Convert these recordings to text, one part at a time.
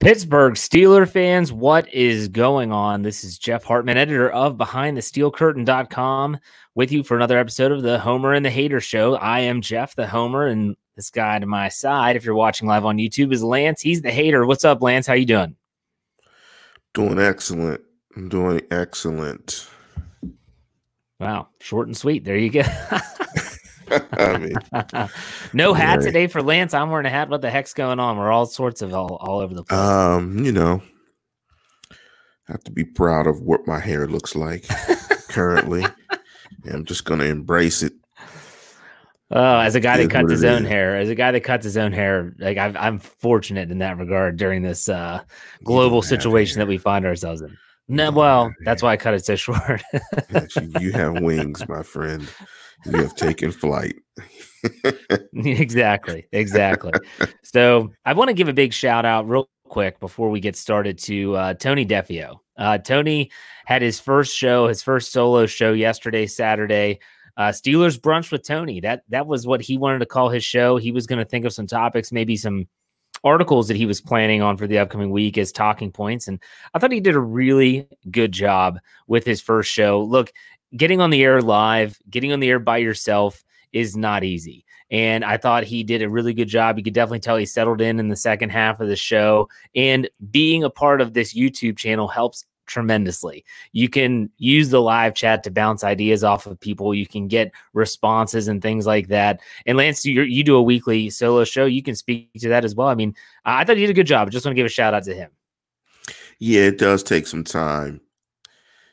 Pittsburgh Steeler fans, what is going on? This is Jeff Hartman, editor of BehindTheSteelCurtain.com, with you for another episode of the Homer and the Hater Show. I am Jeff, the Homer, and this guy to my side, if you're watching live on YouTube, is Lance. He's the hater. What's up, Lance? How you doing? Doing excellent. I'm doing excellent. Wow, short and sweet. There you go. I mean, no hat today for Lance. I'm wearing a hat. What the heck's going on? We're all sorts of all, all over the place. Um, you know, I have to be proud of what my hair looks like currently. I'm just gonna embrace it. Oh, as a guy that cuts his own is. hair, as a guy that cuts his own hair, like i am fortunate in that regard during this uh, global situation that we find ourselves in. No, well, that's why I cut it so short. you, you have wings, my friend. You have taken flight. exactly. Exactly. so I want to give a big shout out real quick before we get started to uh, Tony Defio. Uh, Tony had his first show, his first solo show yesterday, Saturday. Uh, Steelers brunch with Tony. That that was what he wanted to call his show. He was going to think of some topics, maybe some articles that he was planning on for the upcoming week as talking points. And I thought he did a really good job with his first show. Look, getting on the air live, getting on the air by yourself is not easy. And I thought he did a really good job. You could definitely tell he settled in in the second half of the show. And being a part of this YouTube channel helps tremendously. You can use the live chat to bounce ideas off of people. You can get responses and things like that. And Lance, you you do a weekly solo show. You can speak to that as well. I mean, I thought he did a good job. I just want to give a shout out to him. Yeah, it does take some time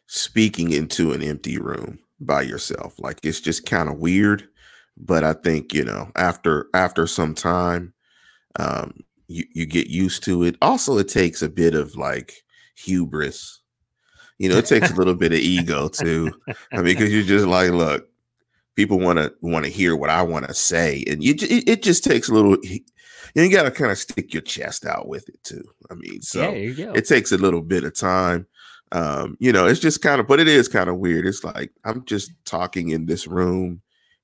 speaking into an empty room by yourself. Like it's just kind of weird, but I think, you know, after after some time um you you get used to it. Also it takes a bit of like hubris. You know, it takes a little bit of ego too. I mean, because you're just like, look, people want to want to hear what I want to say, and you it, it just takes a little. You, got to kind of stick your chest out with it too. I mean, so yeah, it takes a little bit of time um, you know, it's just kind of, but it is kind of weird. It's like I'm just talking in this room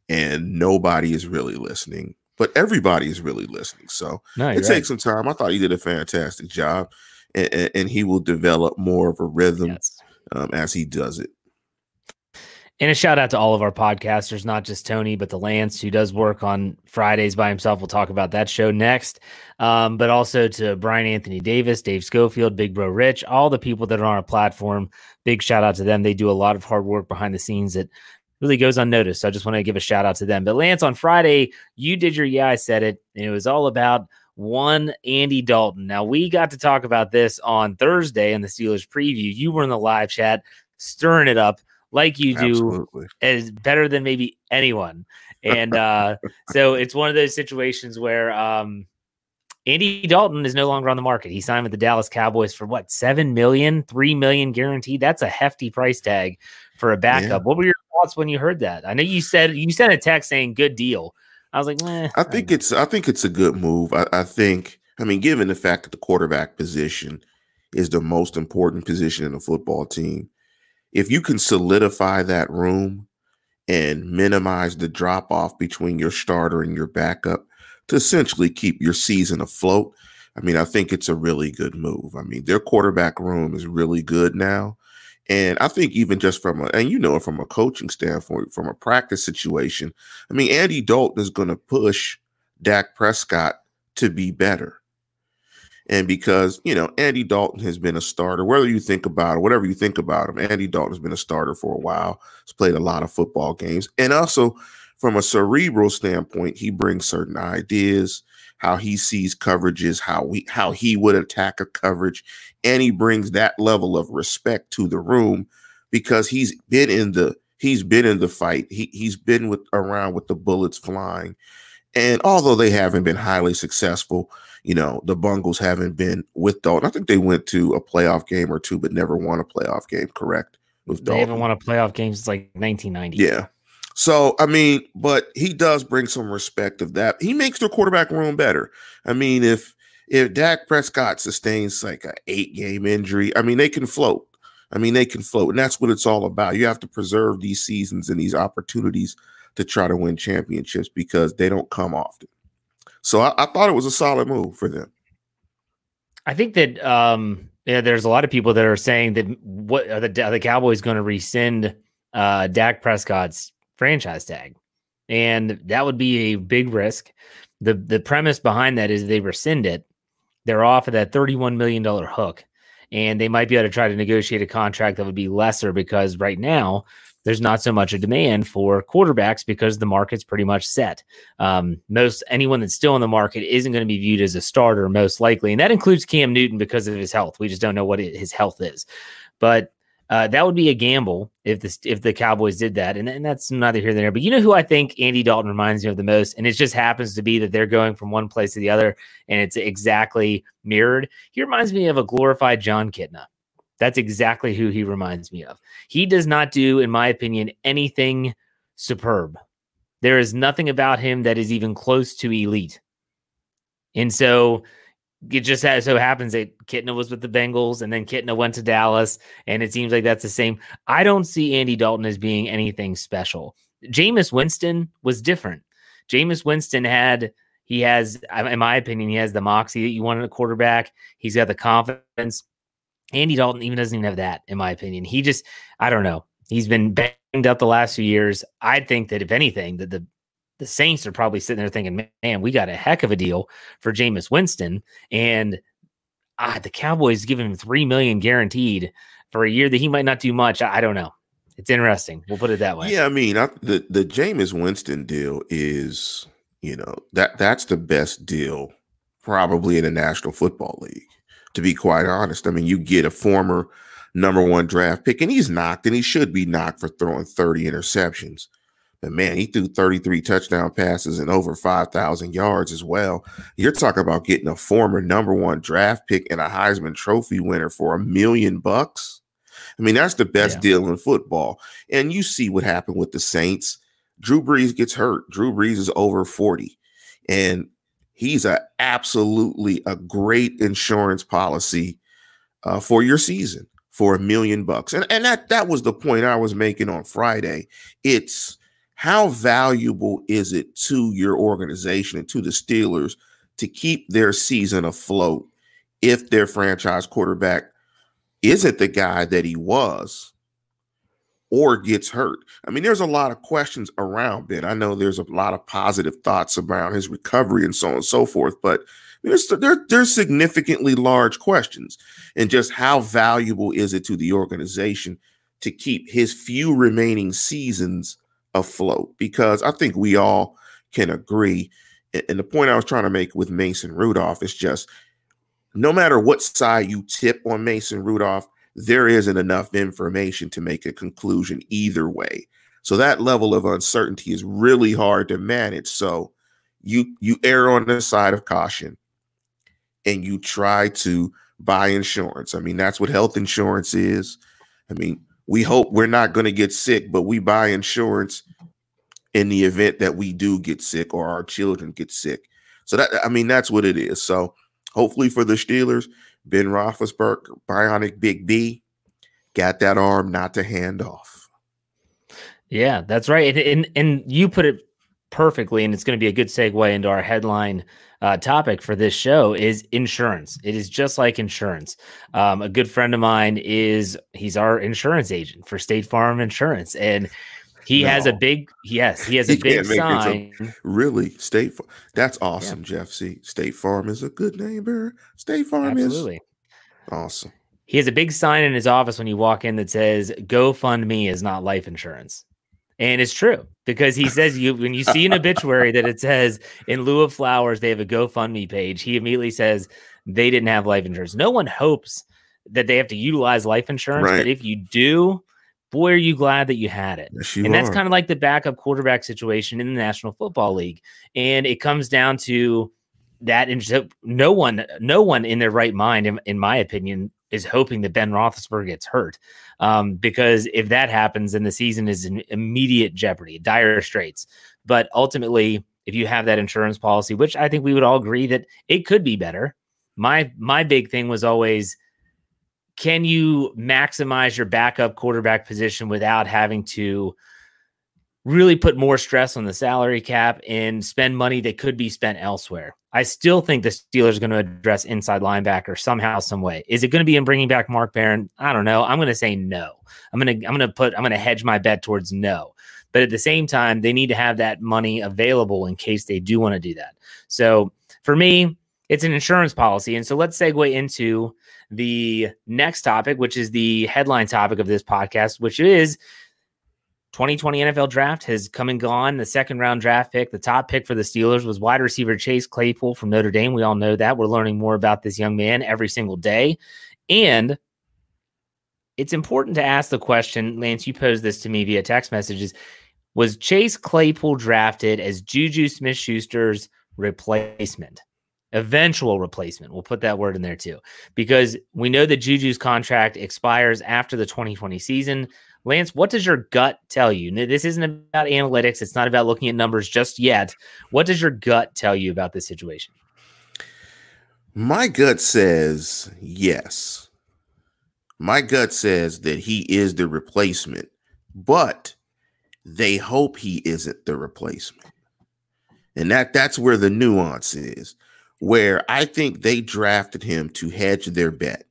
and nobody is really listening, but everybody is really listening. So no, it right. takes some time. I thought he did a fantastic job, and, and he will develop more of a rhythm yes. um, as he does it. And a shout out to all of our podcasters, not just Tony, but the Lance, who does work on Fridays by himself. We'll talk about that show next. Um, but also to Brian Anthony Davis, Dave Schofield, Big Bro Rich, all the people that are on our platform. Big shout out to them. They do a lot of hard work behind the scenes that really goes unnoticed. So I just want to give a shout out to them. But Lance, on Friday, you did your Yeah, I Said It, and it was all about one Andy Dalton. Now, we got to talk about this on Thursday in the Steelers preview. You were in the live chat stirring it up like you do Absolutely. is better than maybe anyone. And uh, so it's one of those situations where um, Andy Dalton is no longer on the market. He signed with the Dallas Cowboys for what, seven million, three million guaranteed. That's a hefty price tag for a backup. Yeah. What were your thoughts when you heard that? I know you said you sent a text saying good deal. I was like, eh, I think I it's I think it's a good move. I, I think I mean, given the fact that the quarterback position is the most important position in a football team, if you can solidify that room and minimize the drop off between your starter and your backup to essentially keep your season afloat, I mean, I think it's a really good move. I mean, their quarterback room is really good now. And I think even just from a, and you know, from a coaching standpoint, from a practice situation, I mean, Andy Dalton is going to push Dak Prescott to be better. And because, you know, Andy Dalton has been a starter, whether you think about it, whatever you think about him, Andy Dalton has been a starter for a while. He's played a lot of football games. And also, from a cerebral standpoint, he brings certain ideas, how he sees coverages, how we how he would attack a coverage, and he brings that level of respect to the room because he's been in the he's been in the fight. He he's been with around with the bullets flying. And although they haven't been highly successful, you know, the Bungles haven't been with Dalton. I think they went to a playoff game or two, but never won a playoff game, correct? With Dalton. They haven't won a playoff game since like 1990. Yeah. So, I mean, but he does bring some respect of that. He makes their quarterback room better. I mean, if if Dak Prescott sustains like an eight game injury, I mean, they can float. I mean, they can float. And that's what it's all about. You have to preserve these seasons and these opportunities to try to win championships because they don't come often. So I, I thought it was a solid move for them. I think that um, yeah, there's a lot of people that are saying that what are the are the Cowboys going to rescind uh, Dak Prescott's franchise tag, and that would be a big risk. the The premise behind that is they rescind it, they're off of that 31 million dollar hook, and they might be able to try to negotiate a contract that would be lesser because right now there's not so much a demand for quarterbacks because the market's pretty much set. Um, most anyone that's still in the market isn't going to be viewed as a starter, most likely, and that includes Cam Newton because of his health. We just don't know what it, his health is, but uh, that would be a gamble if the if the Cowboys did that, and, and that's neither here nor there. But you know who I think Andy Dalton reminds me of the most, and it just happens to be that they're going from one place to the other, and it's exactly mirrored. He reminds me of a glorified Jon Kitna. That's exactly who he reminds me of. He does not do, in my opinion, anything superb. There is nothing about him that is even close to elite. And so it just so happens that Kitna was with the Bengals and then Kitna went to Dallas. And it seems like that's the same. I don't see Andy Dalton as being anything special. Jameis Winston was different. Jameis Winston had, he has, in my opinion, he has the moxie that you want in a quarterback. He's got the confidence. Andy Dalton even doesn't even have that, in my opinion. He just, I don't know. He's been banged up the last few years. I think that if anything, that the the Saints are probably sitting there thinking, man, we got a heck of a deal for Jameis Winston. And ah, the Cowboys giving him three million guaranteed for a year that he might not do much. I, I don't know. It's interesting. We'll put it that way. Yeah, I mean, I, the the Jameis Winston deal is, you know, that that's the best deal probably in the National Football League to be quite honest. I mean, you get a former number one draft pick, and he's knocked, and he should be knocked for throwing 30 interceptions. But man, he threw 33 touchdown passes and over 5,000 yards as well. You're talking about getting a former number one draft pick and a Heisman Trophy winner for a million bucks. I mean, that's the best yeah. deal in football. And you see what happened with the Saints. Drew Brees gets hurt. Drew Brees is over 40. And he's a absolutely a great insurance policy uh, for your season for a million bucks. And and that that was the point I was making on Friday. It's how valuable is it to your organization and to the Steelers to keep their season afloat if their franchise quarterback isn't the guy that he was or gets hurt. I mean, there's a lot of questions around Ben. I know there's a lot of positive thoughts around his recovery and so on and so forth, but there's, there, there's significantly large questions. And just how valuable is it to the organization to keep his few remaining seasons afloat? Because I think we all can agree. And the point I was trying to make with Mason Rudolph is just no matter what side you tip on Mason Rudolph, there isn't enough information to make a conclusion either way. So that level of uncertainty is really hard to manage. So you you err on the side of caution and you try to buy insurance. I mean, that's what health insurance is. I mean, we hope we're not going to get sick, but we buy insurance in the event that we do get sick or our children get sick. So that I mean, that's what it is. So hopefully for the Steelers, Ben Roethlisberger, Bionic Big B, got that arm not to hand off. Yeah, that's right. And, and, and you put it perfectly, and it's going to be a good segue into our headline uh, topic for this show is insurance. It is just like insurance. Um, a good friend of mine is he's our insurance agent for State Farm Insurance, and he no. has a big yes, he has a big sign. really, State Farm. That's awesome, yeah. Jeff. See, State Farm is a good neighbor. State Farm Absolutely. is awesome. He has a big sign in his office when you walk in that says "GoFundMe is not life insurance," and it's true because he says you when you see an obituary that it says in lieu of flowers they have a GoFundMe page. He immediately says they didn't have life insurance. No one hopes that they have to utilize life insurance, right. but if you do, boy, are you glad that you had it. Yes, you and that's kind of like the backup quarterback situation in the National Football League. And it comes down to that. And no one, no one in their right mind, in, in my opinion, is hoping that Ben Roethlisberger gets hurt. Um, because if that happens, then the season is in immediate jeopardy, dire straits. But ultimately, if you have that insurance policy, which I think we would all agree that it could be better. My my big thing was always can you maximize your backup quarterback position without having to really put more stress on the salary cap and spend money that could be spent elsewhere. I still think the Steelers are going to address inside linebacker somehow, some way. Is it going to be in bringing back Mark Barron? I don't know. I'm going to say no. I'm going to I'm going to put I'm going to hedge my bet towards no. But at the same time, they need to have that money available in case they do want to do that. So for me, it's an insurance policy. And so let's segue into the next topic, which is the headline topic of this podcast, which is 2020 NFL draft has come and gone. The second round draft pick, the top pick for the Steelers was wide receiver Chase Claypool from Notre Dame. We all know that. We're learning more about this young man every single day. And it's important to ask the question, Lance, you posed this to me via text messages. Was Chase Claypool drafted as Juju Smith Schuster's replacement? Eventual replacement. We'll put that word in there too, because we know that Juju's contract expires after the 2020 season. Lance, what does your gut tell you? This isn't about analytics. It's not about looking at numbers just yet. What does your gut tell you about this situation? My gut says yes. My gut says that he is the replacement, but they hope he isn't the replacement. And that that's where the nuance is, where I think they drafted him to hedge their bet.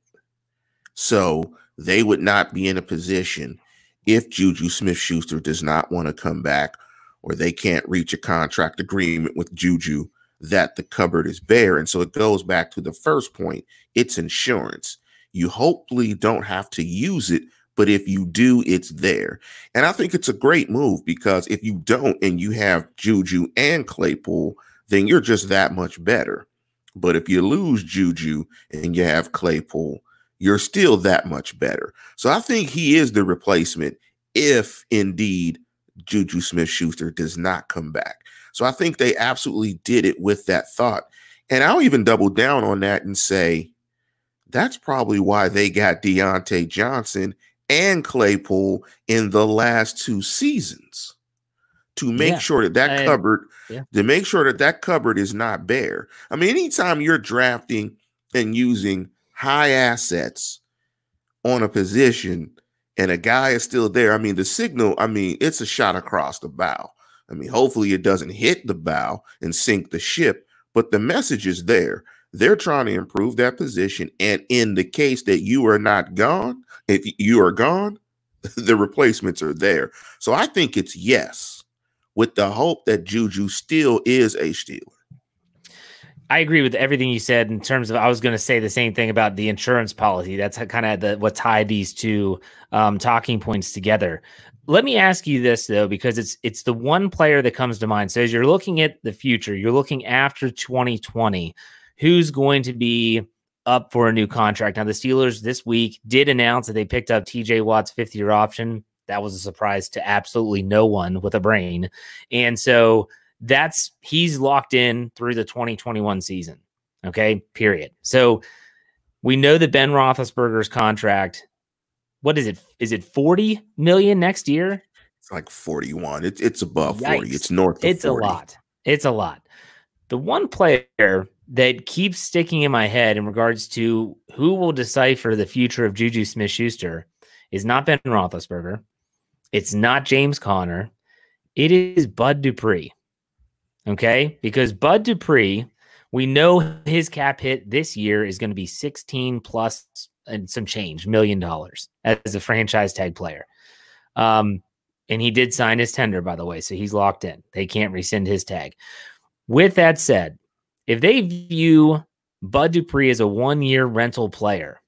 So they would not be in a position if Juju Smith Schuster does not want to come back or they can't reach a contract agreement with Juju that the cupboard is bare. And so it goes back to the first point it's insurance. You hopefully don't have to use it, but if you do, it's there. And I think it's a great move because if you don't and you have Juju and Claypool, then you're just that much better. But if you lose Juju and you have Claypool, you're still that much better. So I think he is the replacement if indeed Juju Smith Schuster does not come back. So I think they absolutely did it with that thought. And I'll even double down on that and say that's probably why they got Diontae Johnson and Claypool in the last two seasons to make yeah, sure that that I, cupboard, yeah. to make sure that that cupboard is not bare. I mean, anytime you're drafting and using high assets on a position and a guy is still there, I mean, the signal, I mean, it's a shot across the bow. I mean, hopefully it doesn't hit the bow and sink the ship, but the message is there. They're trying to improve that position. And in the case that you are not gone, if you are gone, the replacements are there. So I think it's yes, with the hope that Juju still is a Steeler. I agree with everything you said in terms of. I was going to say the same thing about the insurance policy. That's kind of the what tied these two um, talking points together. Let me ask you this though, because it's it's the one player that comes to mind. So as you're looking at the future, you're looking after 2020. Who's going to be up for a new contract? Now the Steelers this week did announce that they picked up T.J. Watt's fifth year option. That was a surprise to absolutely no one with a brain, and so that's he's locked in through the 2021 season. Okay, period. So we know that Ben Roethlisberger's contract. What is it? Is it 40 million next year? It's like 41. It's it's above Yikes. 40. It's north. it's 40. a lot. It's a lot. The one player that keeps sticking in my head in regards to who will decipher the future of Juju Smith Schuster is not Ben Roethlisberger. It's not James Conner. It is Bud Dupree. Okay. Because Bud Dupree, we know his cap hit this year is going to be 16 plus and some change million dollars as a franchise tag player. Um, and he did sign his tender, by the way. So he's locked in. They can't rescind his tag. With that said, if they view Bud Dupree as a one year rental player,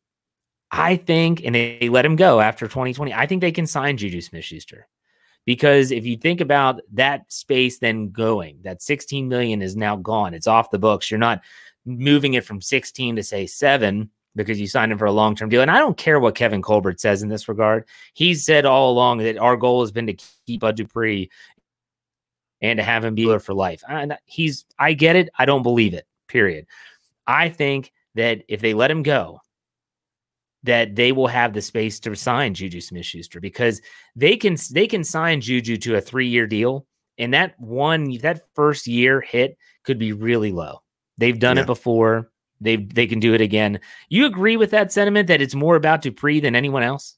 I think, and they let him go after 2020, I think they can sign Juju Smith Schuster. Because if you think about that space then going, that 16 million is now gone. It's off the books. You're not moving it from 16 to say seven because you signed him for a long term deal. And I don't care what Kevin Colbert says in this regard. He's said all along that our goal has been to keep Bud Dupree and to have him be there for life. And he's, I get it. I don't believe it, period. I think that if they let him go, that they will have the space to sign Juju Smith Schuster because they can they can sign Juju to a three year deal, and that one that first year hit could be really low. They've done yeah. it before. They they can do it again. You agree with that sentiment that it's more about Dupree than anyone else?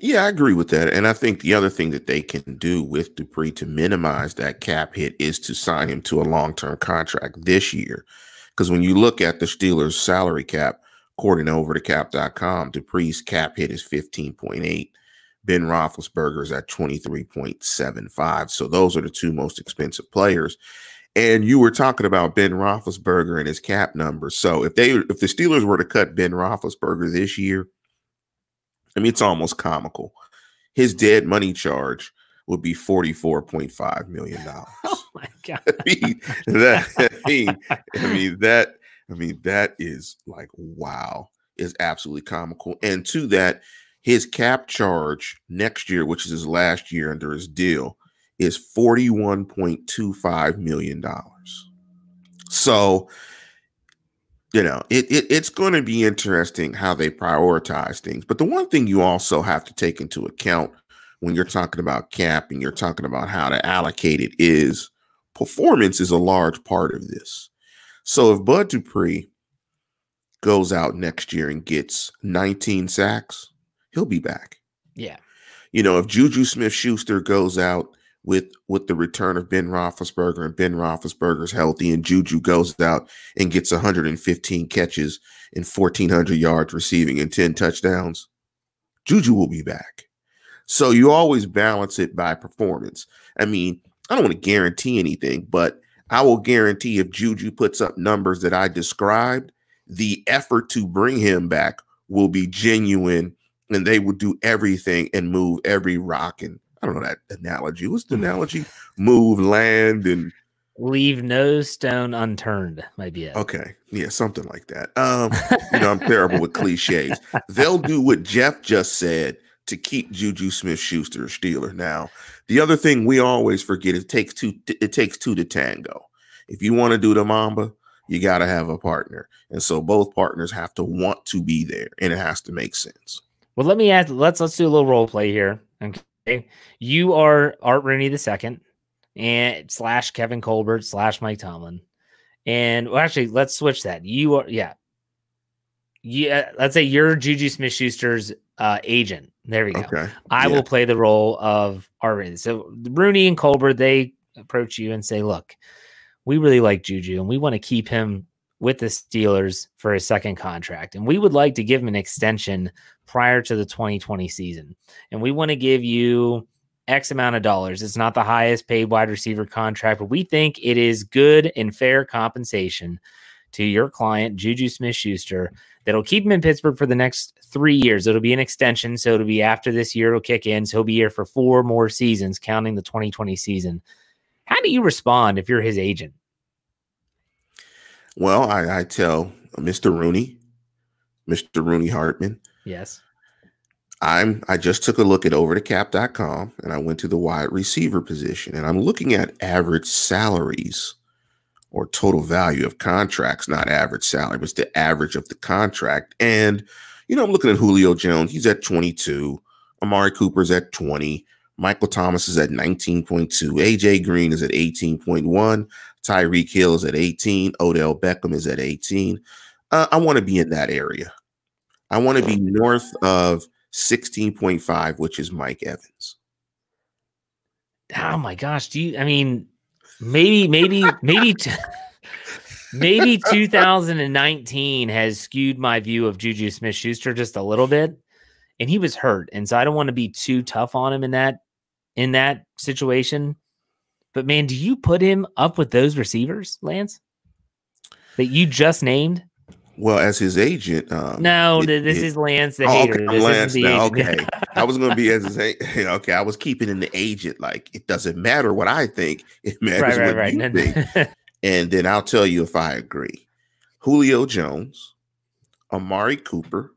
Yeah, I agree with that. And I think the other thing that they can do with Dupree to minimize that cap hit is to sign him to a long term contract this year. Because when you look at the Steelers' salary cap, according over to overthecap.com, Dupree's cap hit is 15.8. Ben Roethlisberger is at 23.75. So those are the two most expensive players. And you were talking about Ben Roethlisberger and his cap number. So if they if the Steelers were to cut Ben Roethlisberger this year, I mean, it's almost comical. His dead money charge would be $44.5 million. Oh my god. I mean, that, I mean, I mean that I mean that is like wow, is absolutely comical. And to that, his cap charge next year, which is his last year under his deal, is $41.25 million. So you know, it, it it's going to be interesting how they prioritize things. But the one thing you also have to take into account when you're talking about cap and you're talking about how to allocate it is performance is a large part of this. So if Bud Dupree goes out next year and gets 19 sacks, he'll be back. Yeah. You know, if Juju Smith Schuster goes out with with the return of Ben Roethlisberger and Ben Roethlisberger's healthy and Juju goes out and gets 115 catches and 1400 yards receiving and 10 touchdowns, Juju will be back. So you always balance it by performance. I mean, I don't want to guarantee anything, but I will guarantee if Juju puts up numbers that I described, the effort to bring him back will be genuine and they will do everything and move every rock and I don't know that analogy. What's the analogy? Move land and leave no stone unturned. Might be it. Okay, yeah, something like that. Um, you know, I'm terrible with cliches. They'll do what Jeff just said to keep Juju Smith Schuster a Steeler. Now, the other thing we always forget it takes two. It takes two to tango. If you want to do the Mamba, you got to have a partner, and so both partners have to want to be there, and it has to make sense. Well, let me ask. Let's let's do a little role play here. Okay. You are Art Rooney the second and slash Kevin Colbert slash Mike Tomlin. And well, actually, let's switch that. You are, yeah. Yeah, let's say you're Juju Smith Schuster's uh, agent. There we go. Okay. I Yeah. will play the role of Art Rooney. So Rooney and Colbert, they approach you and say, look, we really like Juju and we want to keep him with the Steelers for his second contract. And we would like to give him an extension prior to the 2020 season. And we want to give you X amount of dollars. It's not the highest paid wide receiver contract, but we think it is good and fair compensation to your client, Juju Smith Schuster, that'll keep him in Pittsburgh for the next three years. It'll be an extension. So it'll be after this year, it'll kick in. So he'll be here for four more seasons, counting the 2020 season. How do you respond if you're his agent? Well, I, I tell Mr. Rooney, Mr. Rooney Hartman, Yes. I'm I just took a look at overthecap.com and I went to the wide receiver position and I'm looking at average salaries or total value of contracts, not average salary, but it's the average of the contract. And you know, I'm looking at Julio Jones, he's at 22, Amari Cooper's at 20, Michael Thomas is at 19.2, AJ Green is at 18.1, Tyreek Hill is at 18, Odell Beckham is at 18. Uh, I want to be in that area. I want to be north of 16.5, which is Mike Evans. Oh my gosh. Do you, I mean, maybe, maybe, maybe, t- maybe 2019 has skewed my view of Juju Smith Schuster just a little bit. And he was hurt. And so I don't want to be too tough on him in that, in that situation. But man, do you put him up with those receivers, Lance? That you just named? Well, as his agent, um, No, it- this it- is Lance the Oh, hater. okay, I'm This Lance the now. Okay, I was going to be as his a- okay. I was keeping in the agent. Like it doesn't matter what I think; it matters right, right, what right. you think. And then I'll tell you if I agree. Julio Jones, Amari Cooper,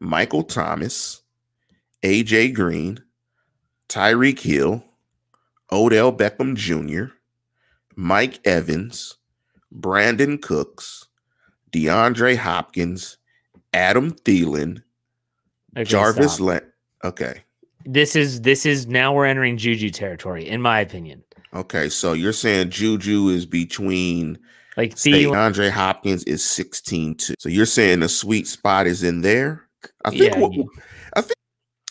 Michael Thomas, AJ Green, Tyreek Hill, Odell Beckham Jr., Mike Evans, Brandin Cooks, DeAndre Hopkins, Adam Thielen, Okay, Jarvis stop. Okay. This is this is now we're entering Juju territory, in my opinion. Okay. So you're saying Juju is between Like say Thielen, Andre Hopkins is 16 2. So you're saying the sweet spot is in there? I think Yeah, what- you- I think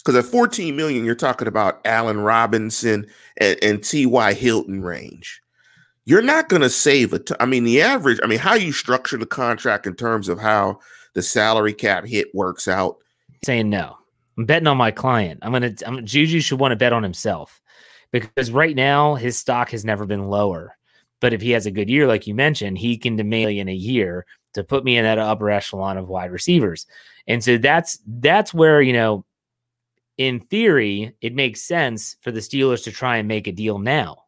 because at 14 million, you're talking about Allen Robinson and, and T.Y. Hilton range. You're not going to save a ton. I mean, the average, I mean, how you structure the contract in terms of how the salary cap hit works out. saying no. I'm betting on my client. I'm gonna. I'm, Juju should want to bet on himself because right now his stock has never been lower. But if he has a good year, like you mentioned, he can demand in a year to put me in that upper echelon of wide receivers. And so that's that's where you know, in theory, it makes sense for the Steelers to try and make a deal now.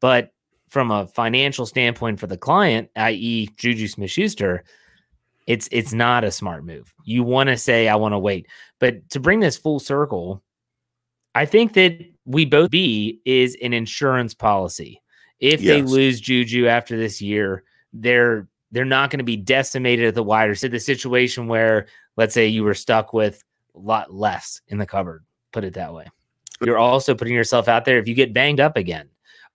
But from a financial standpoint for the client, i.e., Juju Smith Schuster, it's it's not a smart move. You want to say I want to wait, but to bring this full circle, I think that we both be is an insurance policy. If they lose Juju after this year, they're they're not going to be decimated at the wide receiver. The situation where, let's say, you were stuck with a lot less in the cupboard. Put it that way. You're also putting yourself out there if you get banged up again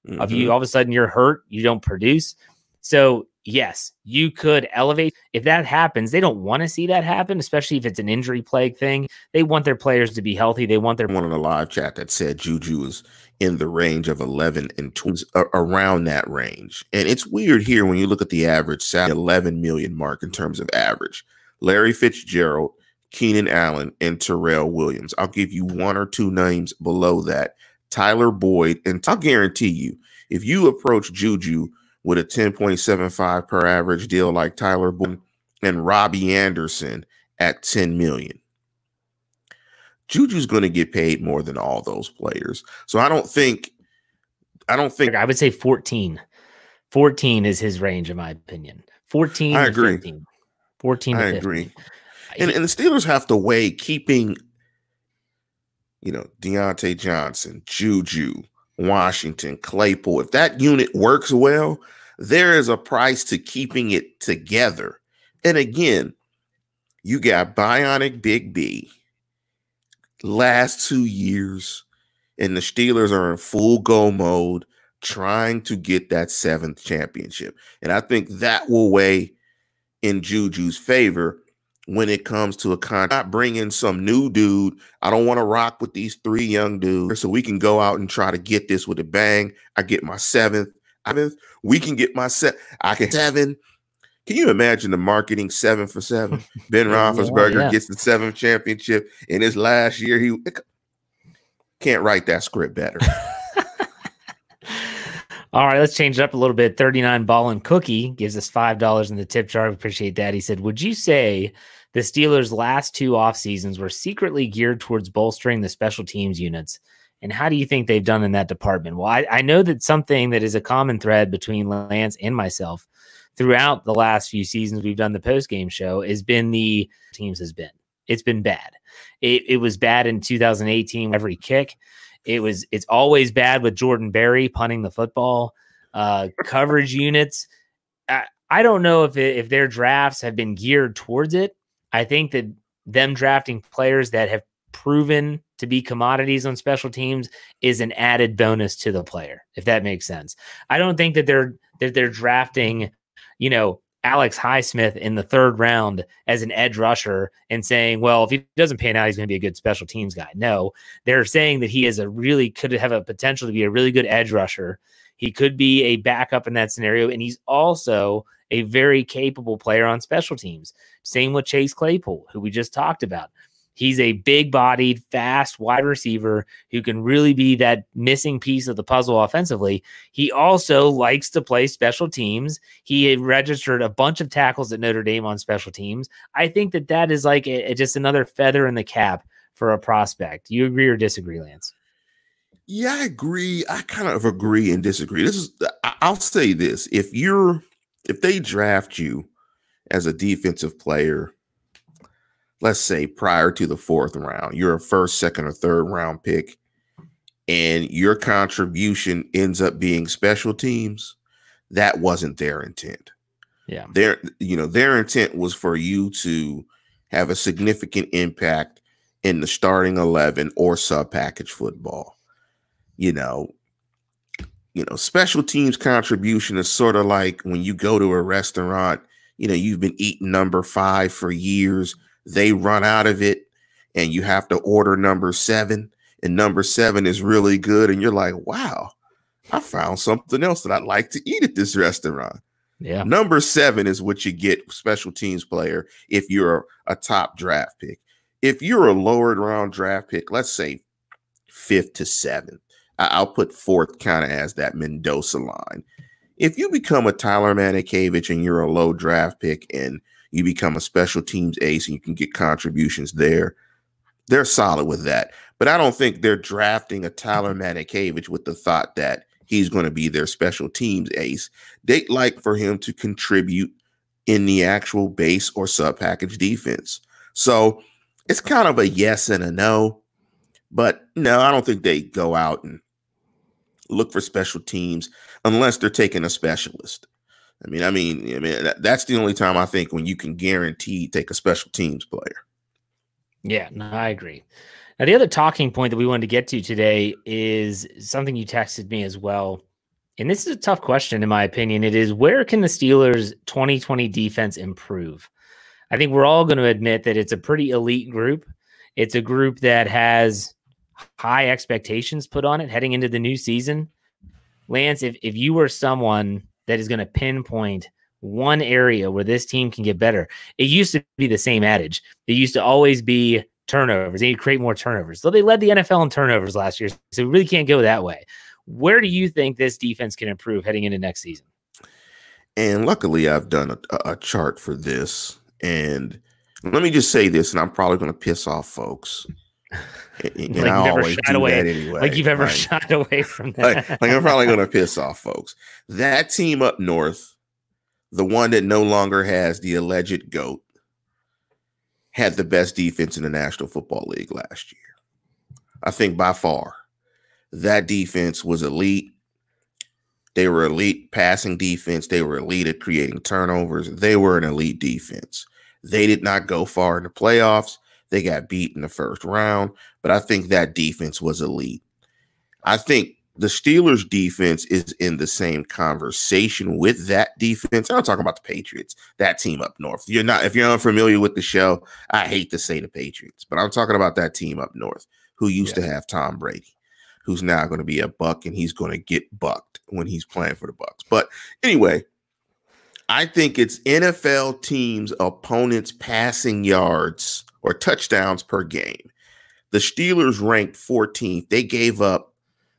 if Mhm. you all of a sudden you're hurt, you don't produce. So yes, you could elevate. If that happens, they don't want to see that happen, especially if it's an injury plague thing. They want their players to be healthy. They want their one in the live chat that said Juju is in the range of 11 and 20, around that range. And it's weird here when you look at the average salary, 11 million mark in terms of average. Larry Fitzgerald, Keenan Allen, and Tyrell Williams. I'll give you one or two names below that. Tyler Boyd, and I'll guarantee you, if you approach Juju with a 10.75 per average deal like Tyler Boyd and Robby Anderson at 10 million, Juju's going to get paid more than all those players. So I don't think, I don't think, I would say 14. 14 is his range, in my opinion. 14. I agree. 15. 14 to I 15. agree. And, and the Steelers have to weigh keeping, you know, Diontae Johnson, Juju, Washington, Claypool. If that unit works well, there is a price to keeping it together. And again, you got Bionic Big B last two years, and the Steelers are in full go mode trying to get that seventh championship. And I think that will weigh in Juju's favor when it comes to a contract. Bring in some new dude. I don't want to rock with these three young dudes, so we can go out and try to get this with a bang. I get my seventh. Seventh, we can get my set. I can seven. Can you imagine the marketing seven for seven? Ben Yeah, Roethlisberger yeah. gets the seventh championship in his last year. He can't write that script better. All right, let's change it up a little bit. 39 ball and cookie gives us $5 in the tip jar. We Appreciate that. He said, Would you say the Steelers' last two off seasons were secretly geared towards bolstering the special teams units? And how do you think they've done in that department? Well, I, I know that something that is a common thread between Lance and myself throughout the last few seasons we've done the post game show has been the teams has been. It's been bad. It, it was bad in 2018, every kick. It was it's always bad with Jordan Berry punting the football. Uh, coverage units. I, I don't know if it, if their drafts have been geared towards it. I think that them drafting players that have proven to be commodities on special teams is an added bonus to the player, if that makes sense. I don't think that they're that they're drafting, you know, Alex Highsmith in the third round as an edge rusher and saying, well, if he doesn't pan out, he's going to be a good special teams guy. No, they're saying that he is a really could have a potential to be a really good edge rusher. He could be a backup in that scenario, and he's also a very capable player on special teams. Same with Chase Claypool, who we just talked about. He's a big bodied, fast wide receiver who can really be that missing piece of the puzzle offensively. He also likes to play special teams. He registered a bunch of tackles at Notre Dame on special teams. I think that that is like a- just another feather in the cap for a prospect. You agree or disagree, Lance? Yeah, I agree. I kind of agree and disagree. This is uh, I- I'll say this. If you're if they draft you as a defensive player, let's say prior to the fourth round, you're a first, second, or third round pick, and your contribution ends up being special teams, that wasn't their intent. Yeah. Their you know, their intent was for you to have a significant impact in the starting 11 or sub package football. You know, you know, special teams contribution is sort of like when you go to a restaurant, you know, you've been eating number 5 for years, they run out of it and you have to order number 7 and number 7 is really good and you're like, "Wow, I found something else that I'd like to eat at this restaurant." Yeah. Number seven is what you get special teams player if you're a top draft pick. If you're a lower round draft pick, let's say fifth to seventh, I'll put fourth kind of as that Mendoza line. If you become a Tyler Matakevich and you're a low draft pick and you become a special teams ace and you can get contributions there, they're solid with that. But I don't think they're drafting a Tyler Matakevich with the thought that he's going to be their special teams ace. They'd like for him to contribute in the actual base or sub package defense. So it's kind of a yes and a no. But no, I don't think they go out and look for special teams unless they're taking a specialist. I mean, I mean, I mean that, that's the only time I think when you can guarantee take a special teams player. Yeah, no, I agree. Now, the other talking point that we wanted to get to today is something you texted me as well. And this is a tough question, in my opinion. It is where can the Steelers' 2020 defense improve? I think we're all going to admit that it's a pretty elite group. It's a group that has high expectations put on it heading into the new season. Lance, if, if you were someone that is going to pinpoint one area where this team can get better, it used to be the same adage. It used to always be turnovers. They need to create more turnovers. So they led the NFL in turnovers last year. So we really can't go that way. Where do you think this defense can improve heading into next season? And luckily, I've done a, a chart for this. And let me just say this, and I'm probably going to piss off folks. And like I always do away, that anyway. Like you've ever right? shied away from that. like, like I'm probably going to piss off folks. That team up north, the one that no longer has the alleged goat, had the best defense in the National Football League last year. I think by far that defense was elite. They were elite passing defense. They were elite at creating turnovers. They were an elite defense. They did not go far in the playoffs. They got beat in the first round, but I think that defense was elite. I think the Steelers defense is in the same conversation with that defense. I'm talking about the Patriots, that team up north. You're not if you're unfamiliar with the show, I hate to say the Patriots, but I'm talking about that team up north who used yeah. to have Tom Brady, who's now going to be a buck and he's going to get bucked when he's playing for the Bucks. But anyway, I think it's NFL teams opponents passing yards or touchdowns per game. The Steelers ranked 14th. They gave up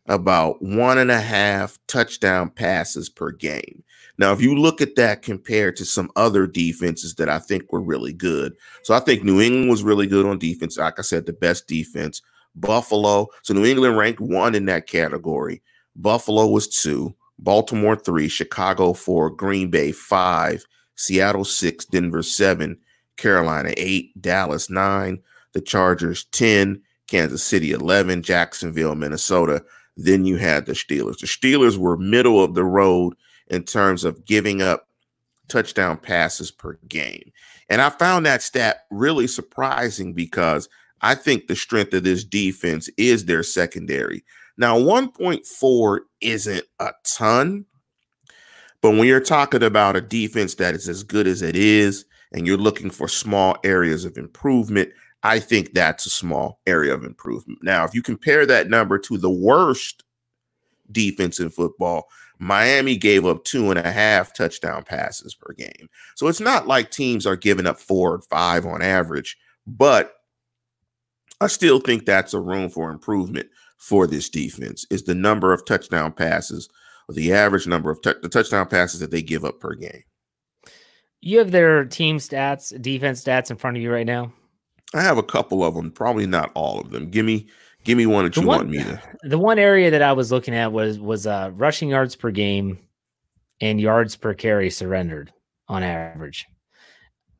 about one and a half touchdown passes per game. Now, if you look at that compared to some other defenses that I think were really good, so I think New England was really good on defense. Like I said, the best defense. Buffalo, so New England ranked one in that category. Buffalo was two, Baltimore three, Chicago four, Green Bay five, Seattle six, Denver seven, Carolina eight, Dallas nine, the Chargers 10, Kansas City 11, Jacksonville, Minnesota then you had the Steelers. The Steelers were middle of the road in terms of giving up touchdown passes per game. And I found that stat really surprising because I think the strength of this defense is their secondary. Now, 1.4 isn't a ton, but when you're talking about a defense that is as good as it is, and you're looking for small areas of improvement, I think that's a small area of improvement. Now, if you compare that number to the worst defense in football, Miami gave up two and a half touchdown passes per game. So it's not like teams are giving up four or five on average, but I still think that's a room for improvement for this defense is the number of touchdown passes or the average number of t- the touchdown passes that they give up per game. You have their team stats, defense stats in front of you right now. I have a couple of them, probably not all of them. Give me give me one that the you one, want me to. The one area that I was looking at was was uh, rushing yards per game and yards per carry surrendered on average.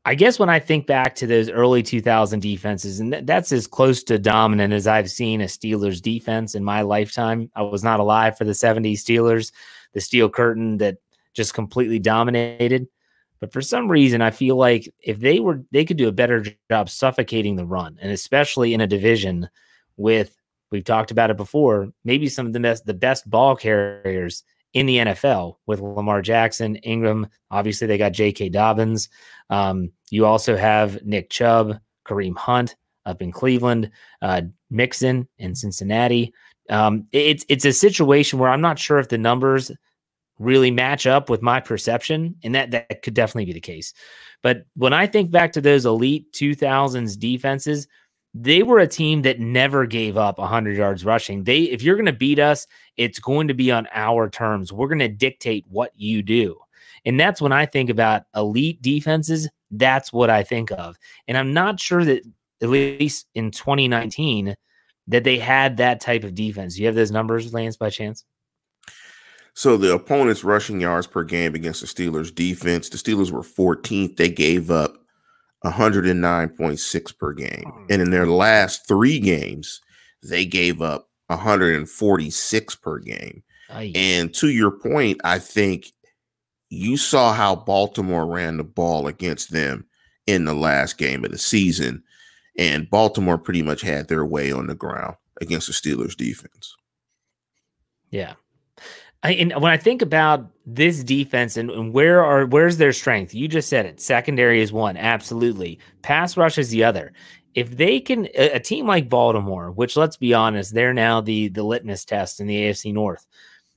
I guess when I think back to those early 2000 defenses, and th- that's as close to dominant as I've seen a Steelers defense in my lifetime. I was not alive for the 70s Steelers, the steel curtain that just completely dominated. But for some reason, I feel like if they were, they could do a better job suffocating the run, and especially in a division with we've talked about it before, maybe some of the best the best ball carriers in the NFL with Lamar Jackson, Ingram. Obviously, they got J.K. Dobbins. Um, you also have Nick Chubb, Kareem Hunt up in Cleveland, uh, Mixon in Cincinnati. Um, it's it's a situation where I'm not sure if the numbers really match up with my perception, and that that could definitely be the case. But when I think back to those elite 2000s defenses, they were a team that never gave up 100 yards rushing. They if you're going to beat us, it's going to be on our terms. We're going to dictate what you do. And that's when I think about elite defenses, that's what I think of. And I'm not sure that at least in 2019 that they had that type of defense. You have those numbers, Lance, by chance? So the opponent's rushing yards per game against the Steelers defense, the Steelers were 14th. They gave up 109.6 per game. Hmm. And in their last three games, they gave up 146 per game. Aye. And to your point, I think you saw how Baltimore ran the ball against them in the last game of the season. And Baltimore pretty much had their way on the ground against the Steelers defense. Yeah. I, and when I think about this defense and, and, where are where's their strength, you just said it. Secondary is one, absolutely. Pass rush is the other. If they can, a, a team like Baltimore, which let's be honest, they're now the the litmus test in the AFC North.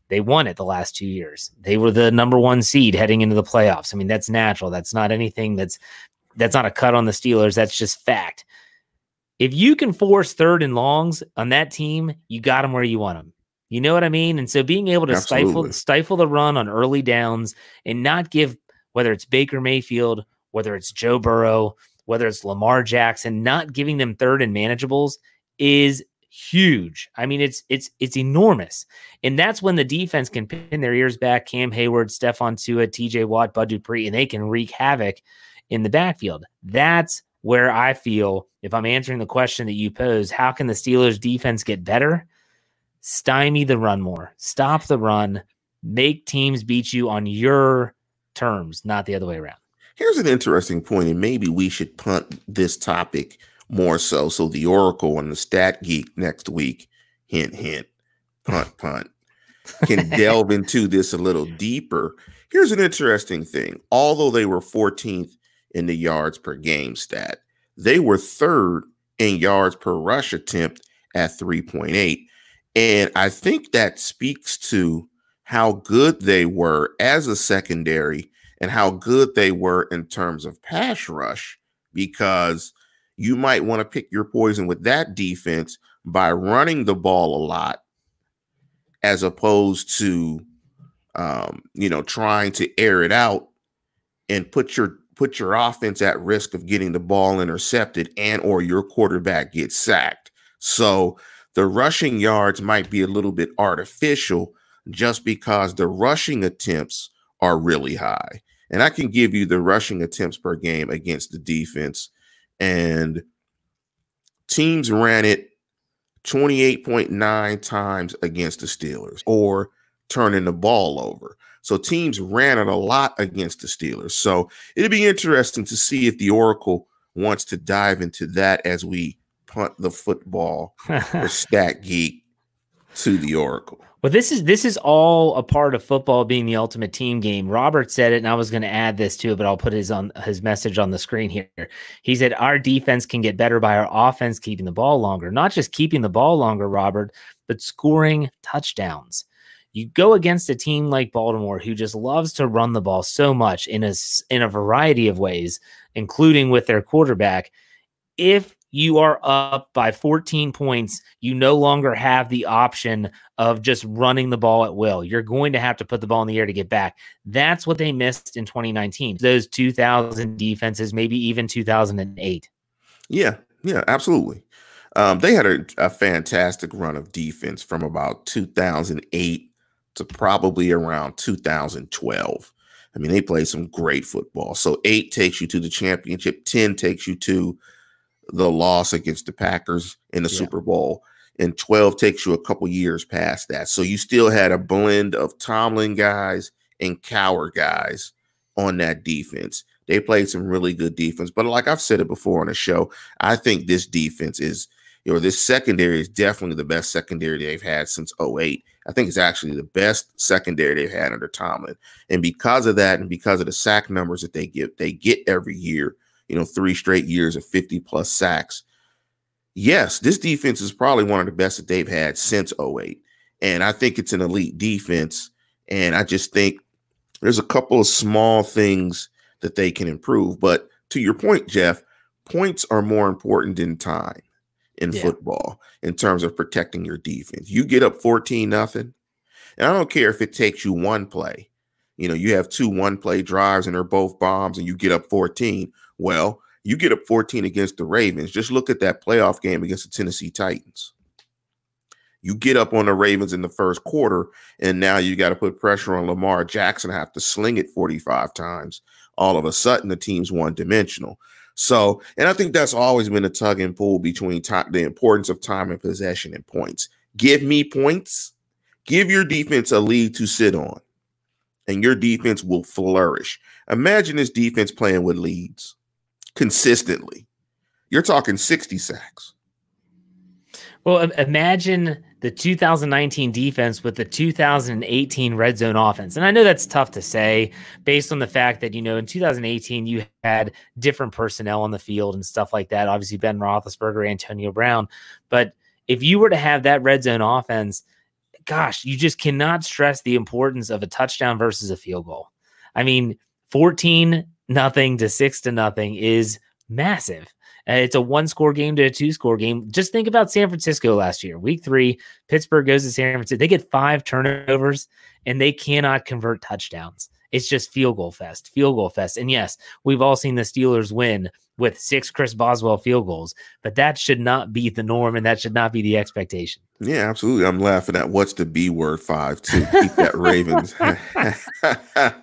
They won it the last two years. They were the number one seed heading into the playoffs. I mean, that's natural. That's not anything that's that's not a cut on the Steelers. That's just fact. If you can force third and longs on that team, you got them where you want them. You know what I mean? And so being able to Absolutely. stifle stifle the run on early downs and not give whether it's Baker Mayfield, whether it's Joe Burrow, whether it's Lamar Jackson, not giving them third and manageables is huge. I mean, it's it's it's enormous. And that's when the defense can pin their ears back, Cam Hayward, Stephon Tuitt, TJ Watt, Bud Dupree, and they can wreak havoc in the backfield. That's where I feel if I'm answering the question that you pose, how can the Steelers defense get better? Stymie the run more, stop the run, make teams beat you on your terms, not the other way around. Here's an interesting point, and maybe we should punt this topic more so. So the Oracle and the Stat Geek next week, hint, hint, punt, punt, can delve into this a little deeper. Here's an interesting thing. Although they were 14th in the yards per game stat, they were third in yards per rush attempt at 3.8. And I think that speaks to how good they were as a secondary and how good they were in terms of pass rush, because you might want to pick your poison with that defense by running the ball a lot as opposed to um, you know trying to air it out and put your put your offense at risk of getting the ball intercepted and or your quarterback gets sacked. So the rushing yards might be a little bit artificial just because the rushing attempts are really high. And I can give you the rushing attempts per game against the defense. And teams ran it 28.9 times against the Steelers or turning the ball over. So teams ran it a lot against the Steelers. So it'd be interesting to see if the Oracle wants to dive into that as we punt the football or stat geek to the Oracle. Well, this is this is all a part of football being the ultimate team game. Robert said it, and I was going to add this too, but I'll put his on his message on the screen here. He said our defense can get better by our offense keeping the ball longer, not just keeping the ball longer, Robert, but scoring touchdowns. You go against a team like Baltimore who just loves to run the ball so much in a in a variety of ways, including with their quarterback. If you are up by 14 points, you no longer have the option of just running the ball at will. You're going to have to put the ball in the air to get back. That's what they missed in 2019. Those 2000 defenses, maybe even 2008. Yeah, yeah, absolutely. Um, they had a, a fantastic run of defense from about 2008 to probably around 2012. I mean, they played some great football. So eight takes you to the championship, 10 takes you to the loss against the Packers in the yeah. Super Bowl, and 12 takes you a couple years past that. So you still had a blend of Tomlin guys and Cowher guys on that defense. They played some really good defense. But like I've said it before on the show, I think this defense is, or this secondary is definitely the best secondary they've had since 08. I think it's actually the best secondary they've had under Tomlin. And because of that, and because of the sack numbers that they get, they get every year, you know, three straight years of 50 plus sacks. Yes, this defense is probably one of the best that they've had since 08. And I think it's an elite defense. And I just think there's a couple of small things that they can improve. But to your point, Jeff, points are more important than time in yeah. football in terms of protecting your defense. You get up 14 nothing, and I don't care if it takes you one play. You know, you have two one play drives and they're both bombs and you get up 14. Well, you get up 14 against the Ravens. Just look at that playoff game against the Tennessee Titans. You get up on the Ravens in the first quarter, and now you got to put pressure on Lamar Jackson, have to sling it 45 times all of a sudden the team's one dimensional. So, and I think that's always been a tug and pull between time, the importance of time and possession and points. Give me points, give your defense a lead to sit on, and your defense will flourish. Imagine this defense playing with leads consistently. You're talking 60 sacks. Well, imagine the 2019 defense with the 2018 red zone offense. And I know that's tough to say based on the fact that, you know, in 2018, you had different personnel on the field and stuff like that. Obviously, Ben Roethlisberger, Antonio Brown. But if you were to have that red zone offense, gosh, you just cannot stress the importance of a touchdown versus a field goal. I mean, 14 nothing to 6 to nothing is massive. Uh, it's a one score game to a two score game. Just think about San Francisco last year, week three. Pittsburgh goes to San Francisco. They get five turnovers and they cannot convert touchdowns. It's just field goal fest, field goal fest. And yes, we've all seen the Steelers win with six Chris Boswell field goals, but that should not be the norm and that should not be the expectation. Yeah, absolutely. I'm laughing at what's the B word five to keep that Ravens.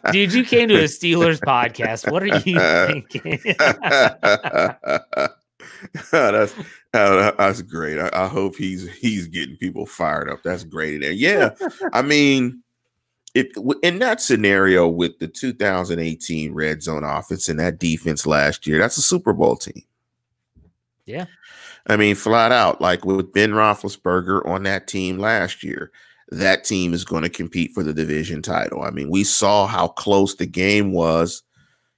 Dude, you came to a Steelers podcast. What are you thinking? that's uh, that's great. I, I, hope he's he's getting people fired up. That's great in there. Yeah, I mean, if in that scenario with the 2018 red zone offense and that defense last year, that's a Super Bowl team. Yeah, I mean, flat out, like with Ben Roethlisberger on that team last year, that team is going to compete for the division title. I mean, we saw how close the game was,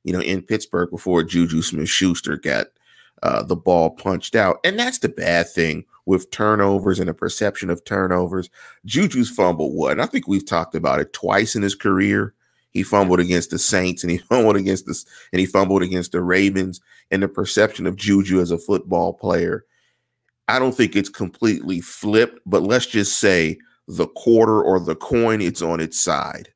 you know, in Pittsburgh before Juju Smith Schuster got uh, the ball punched out. And that's the bad thing with turnovers and the perception of turnovers. Juju's fumble what? And I think we've talked about it twice in his career. He fumbled against the Saints and he fumbled against the and he fumbled against the Ravens. And the perception of Juju as a football player I don't think it's completely flipped, but let's just say the quarter or the coin, it's on its side.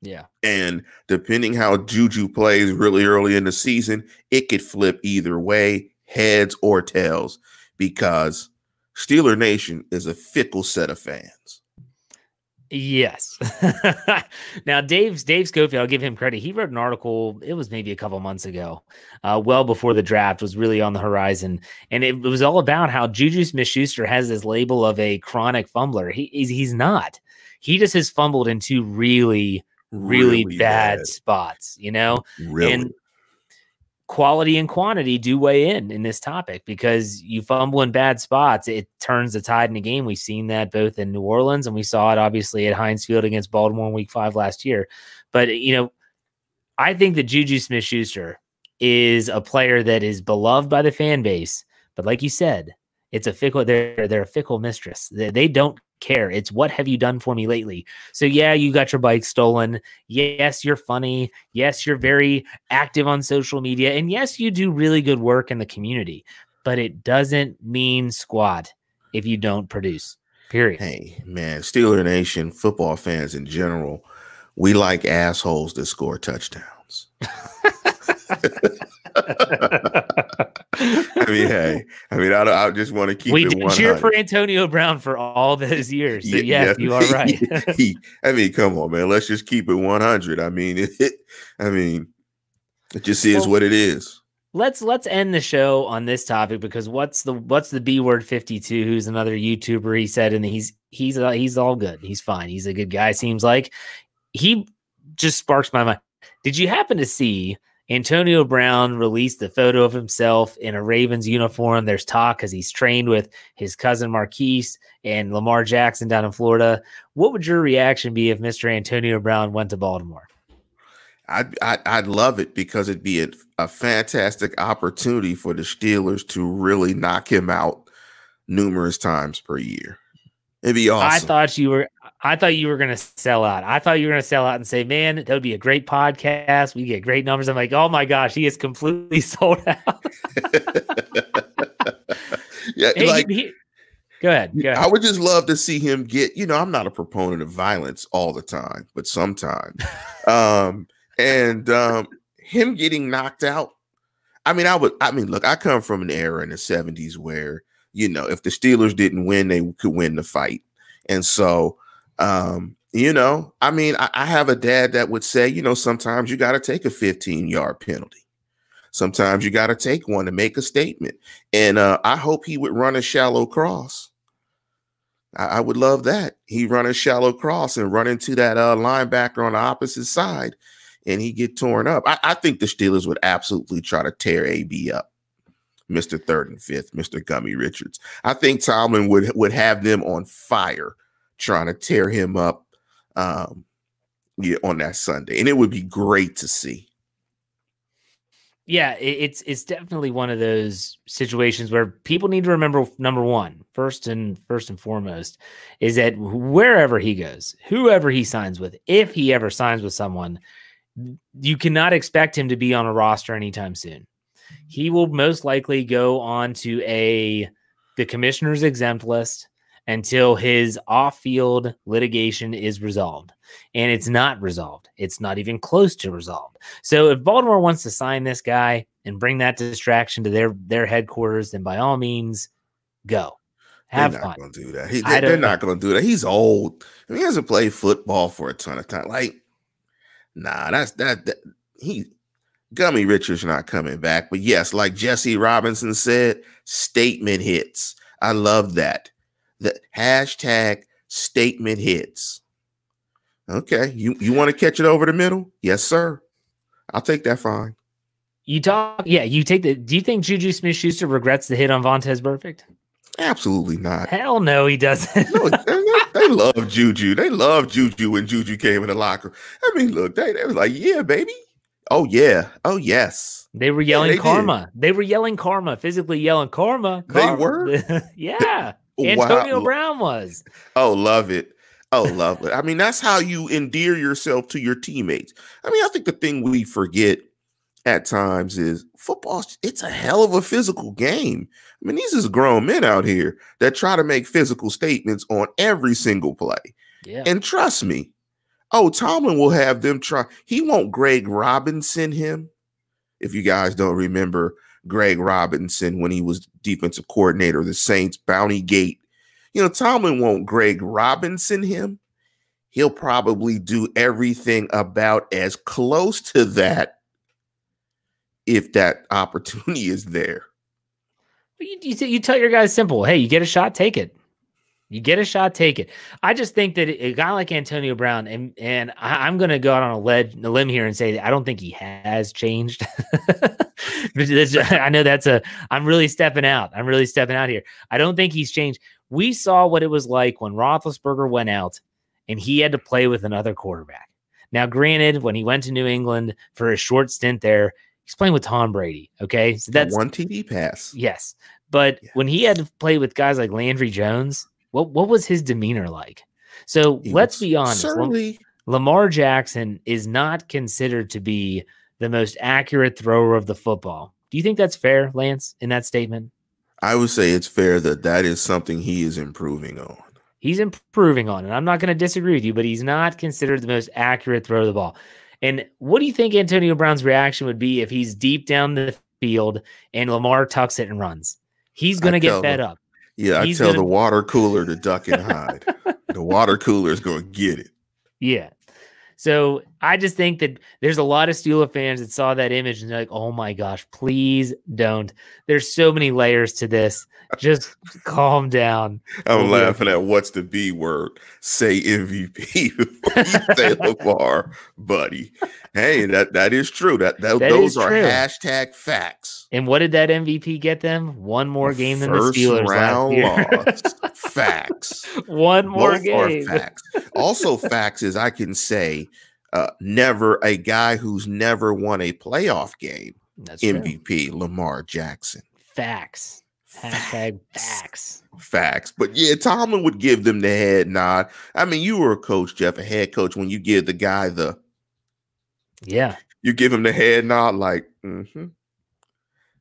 Yeah. And depending how Juju plays really early in the season, it could flip either way, heads or tails, because Steeler Nation is a fickle set of fans. Yes. now, Dave's Dave Schofield, I'll give him credit. He wrote an article. It was maybe a couple months ago, uh, well before the draft was really on the horizon, and it, was all about how Juju Smith-Schuster has this label of a chronic fumbler. He he's, he's not. He just has fumbled into really, really, really bad, bad, spots. You know, really. And quality and quantity do weigh in in this topic because you fumble in bad spots, it turns the tide in a game. We've seen that both in New Orleans and we saw it obviously at Heinz Field against Baltimore in week five last year. But, you know, I think that Juju Smith Schuster is a player that is beloved by the fan base. But like you said, it's a fickle, they're, they're a fickle mistress. They, they don't care. It's what have you done for me lately? So, yeah, you got your bike stolen. Yes, you're funny. Yes, you're very active on social media. And yes, you do really good work in the community, but it doesn't mean squat if you don't produce. Period. Hey, man, Steeler Nation, football fans in general, we like assholes that score touchdowns. I mean, hey, I mean, I, I just want to keep. We did cheer for Antonio Brown for all those years. So Yeah, yes, yeah. you are right. He- I mean, come on, man. Let's just keep it 100. I mean, it, I mean, it just is Well, what it is. let's let's end the show on this topic because what's the what's the B word 52 who's another YouTuber he said and he's he's uh, he's all good. He's fine. He's a good guy seems like. He just sparks my mind. Did you happen to see Antonio Brown released the photo of himself in a Ravens uniform? There's talk cuz he's trained with his cousin Marquise and Lamar Jackson down in Florida. What would your reaction be if Mr. Antonio Brown went to Baltimore? I'd, I'd I'd love it because it'd be a, a fantastic opportunity for the Steelers to really knock him out numerous times per year. It'd be awesome. I thought you were I thought you were gonna sell out. I thought you were gonna sell out and say, man, that would be a great podcast. We get great numbers. I'm like, oh my gosh, he is completely sold out. yeah, Hey, like he- go ahead. Go ahead. I would just love to see him get. You know, I'm not a proponent of violence all the time, but sometimes, um, and um, him getting knocked out. I mean, I would. I mean, look, I come from an era in the '70s where you know, if the Steelers didn't win, they could win the fight, and so. Um, you know, I mean, I, I have a dad that would say, you know, sometimes you got to take a 15 yard penalty. Sometimes you got to take one to make a statement. And uh, I hope he would run a shallow cross. I, I would love that. He run a shallow cross and run into that uh, linebacker on the opposite side, and he get torn up. I, I think the Steelers would absolutely try to tear AB up, Mister Third and Fifth, Mister Gummy Richards. I think Tomlin would would have them on fire, trying to tear him up. Um, yeah, on that Sunday, and it would be great to see. yeah, it's it's definitely one of those situations where people need to remember number one, first and first and foremost, is that wherever he goes, whoever he signs with, if he ever signs with someone, you cannot expect him to be on a roster anytime soon. He will most likely go on to a the commissioner's exempt list until his off-field litigation is resolved. And it's not resolved. It's not even close to resolved. So if Baltimore wants to sign this guy and bring that distraction to their their headquarters, then by all means, go. Have they're fun. not going to do that. He, they, are not going to do that. He's old. I mean, he hasn't played football for a ton of time. Like, nah, that's that. that he Gummy Richards not coming back. But yes, like Jesse Robinson said, statement hits. I love that. The hashtag statement hits. Okay, you you want to catch it over the middle? Yes, sir. I'll take that fine. You talk, yeah. You take the. Do you think Juju Smith Schuster regrets the hit on Vontaze Burfict? Absolutely not. Hell no, he doesn't. No, they, they love Juju. They love Juju when Juju came in the locker. I mean, look, they, they was like, yeah, baby. Oh yeah. Oh yes. They were yelling they did. karma. They were yelling karma, physically yelling karma. They karma." were? yeah. Wow. Antonio Brown was. Oh, love it. Oh, love it. I mean, that's how you endear yourself to your teammates. I mean, I think the thing we forget at times is football, it's a hell of a physical game. I mean, these is grown men out here that try to make physical statements on every single play. Yeah. And trust me, oh, Tomlin will have them try. He won't Greg Robinson him. If you guys don't remember Greg Robinson when he was defensive coordinator of the Saints, Bounty Gate. You know, Tomlin won't Greg Robinson him. He'll probably do everything about as close to that if that opportunity is there. You, you, you tell your guys simple. Hey, you get a shot, take it. You get a shot, take it. I just think that a guy like Antonio Brown, and and I, I'm going to go out on a, ledge, a limb here and say that I don't think he has changed. I know that's a. I'm really stepping out. I'm really stepping out here. I don't think he's changed. We saw what it was like when Roethlisberger went out, and he had to play with another quarterback. Now, granted, when he went to New England for a short stint there, he's playing with Tom Brady. Okay, so that's one TD pass. Yes. But Yeah. when he had to play with guys like Landry Jones, what what was his demeanor like? So He let's be honest. Surly. Lamar Jackson is not considered to be the most accurate thrower of the football. Do you think that's fair, Lance, in that statement? I would say it's fair that that is something he is improving on. He's improving on it. I'm not going to disagree with you, but he's not considered the most accurate thrower of the ball. And what do you think Antonio Brown's reaction would be if he's deep down the field and Lamar tucks it and runs. He's going to get fed them. up. Yeah, I tell gonna- the water cooler to duck and hide. the water cooler is going to get it. Yeah. So I just think that there's a lot of Steeler fans that saw that image and they're like, oh my gosh, please don't. There's so many layers to this. Just calm down. I'm laughing at what's the B word? Say MVP before say LeVar, buddy. Hey, that that is true. That, that, That those are true. hashtag facts. And what did that MVP get them? One more game than the First Steelers last round year. loss. facts. One more Both game. facts. Also, facts is I can say uh, never a guy who's never won a playoff game. That's true. MVP Lamar Jackson. Facts. Hashtag facts. Facts. But yeah, Tomlin would give them the head nod. I mean, you were a coach, Jeff, a head coach. When you give the guy the, Yeah. you give him the head nod, like, mm-hmm.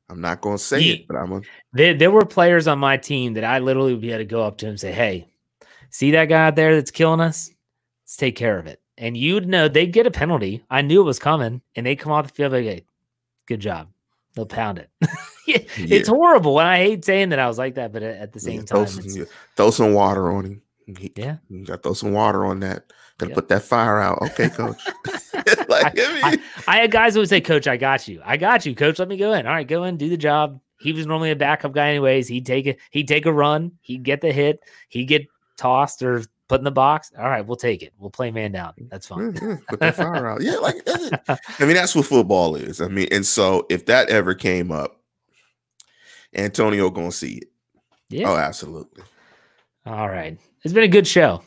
I'm not going to say Ye- it, but I'm going to. There, there were players on my team that I literally would be able to go up to him and say, Hey, see that guy out there that's killing us? Let's take care of it. And you'd know they'd get a penalty. I knew it was coming, and they come off the field like, hey, good job. They'll pound it. Yeah, It's horrible. And I hate saying that I was like that, but at the same throw, time, some, yeah, throw some water on him. He- yeah. You got to throw some water on that. Got to Yep. put that fire out. Okay, coach. like, I I, mean, I had guys who would say, Coach, I got you. I got you, coach. Let me go in. All right, go in, do the job. He was normally a backup guy, anyways. He'd take it, he'd take a run, he'd get the hit, he'd get tossed or put in the box. All right, we'll take it. We'll play man down. That's fine. yeah, yeah, put that fire out. Yeah, like. I mean, that's what football is. I mean, and so if that ever came up, Antonio gonna see it. Yeah. Oh, absolutely. All right. It's been a good show.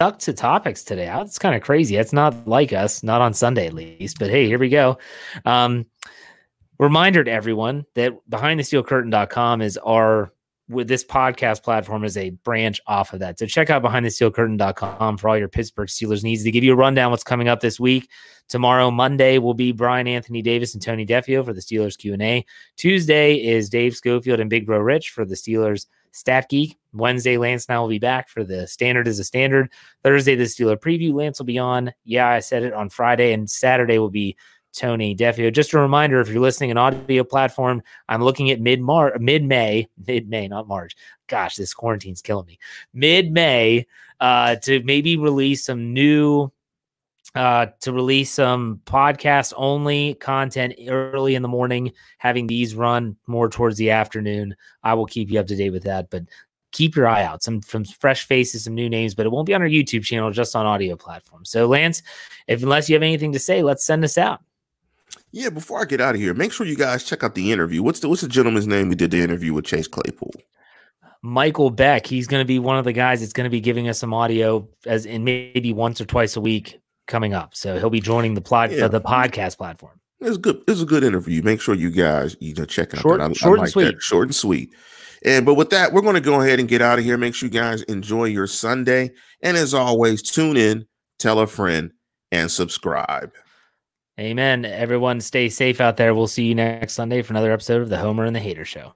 Stuck to topics today. That's kind of crazy. That's not like us, not on Sunday at least. But hey, here we go. Um, reminder to everyone that behindthesteelcurtain.com is our with this podcast platform is a branch off of that. So check out behindthesteelcurtain.com for all your Pittsburgh Steelers needs to give you a rundown what's coming up this week. Tomorrow, Monday, will be Brian Anthony Davis and Tony Defeo for the Steelers Q&A. Tuesday is Dave Schofield and Big Bro Rich for the Steelers Stat Geek. Wednesday, Lance I will be back for the Standard is a Standard. Thursday, the Steeler Preview. Lance will be on. Yeah, I said it on Friday. And Saturday will be Tony Defeo. Just a reminder, if you're listening on audio platform, I'm looking at mid Mar mid May, mid May, not March. Gosh, this quarantine's killing me. Mid May, uh, to maybe release some new uh, to release some podcast only content early in the morning, having these run more towards the afternoon. I will keep you up to date with that, but keep your eye out. Some from fresh faces, some new names, but it won't be on our YouTube channel, just on audio platforms. So, Lance, if unless you have anything to say, let's send this out. Yeah, before I get out of here, make sure you guys check out the interview. What's the what's the gentleman's name we did the interview with Chase Claypool? Michael Beck, he's going to be one of the guys that's going to be giving us some audio as in maybe once or twice a week coming up. So he'll be joining the plot Yeah. uh, the podcast platform. It's good. It's a good interview. Make sure you guys you know check it out. Short- I- I short and like that. sweet. Short and sweet. And but with that, we're going to go ahead and get out of here. Make sure you guys enjoy your Sunday. And as always, tune in, tell a friend, and subscribe. Amen. Everyone stay safe out there. We'll see you next Sunday for another episode of the Homer and the Hater Show.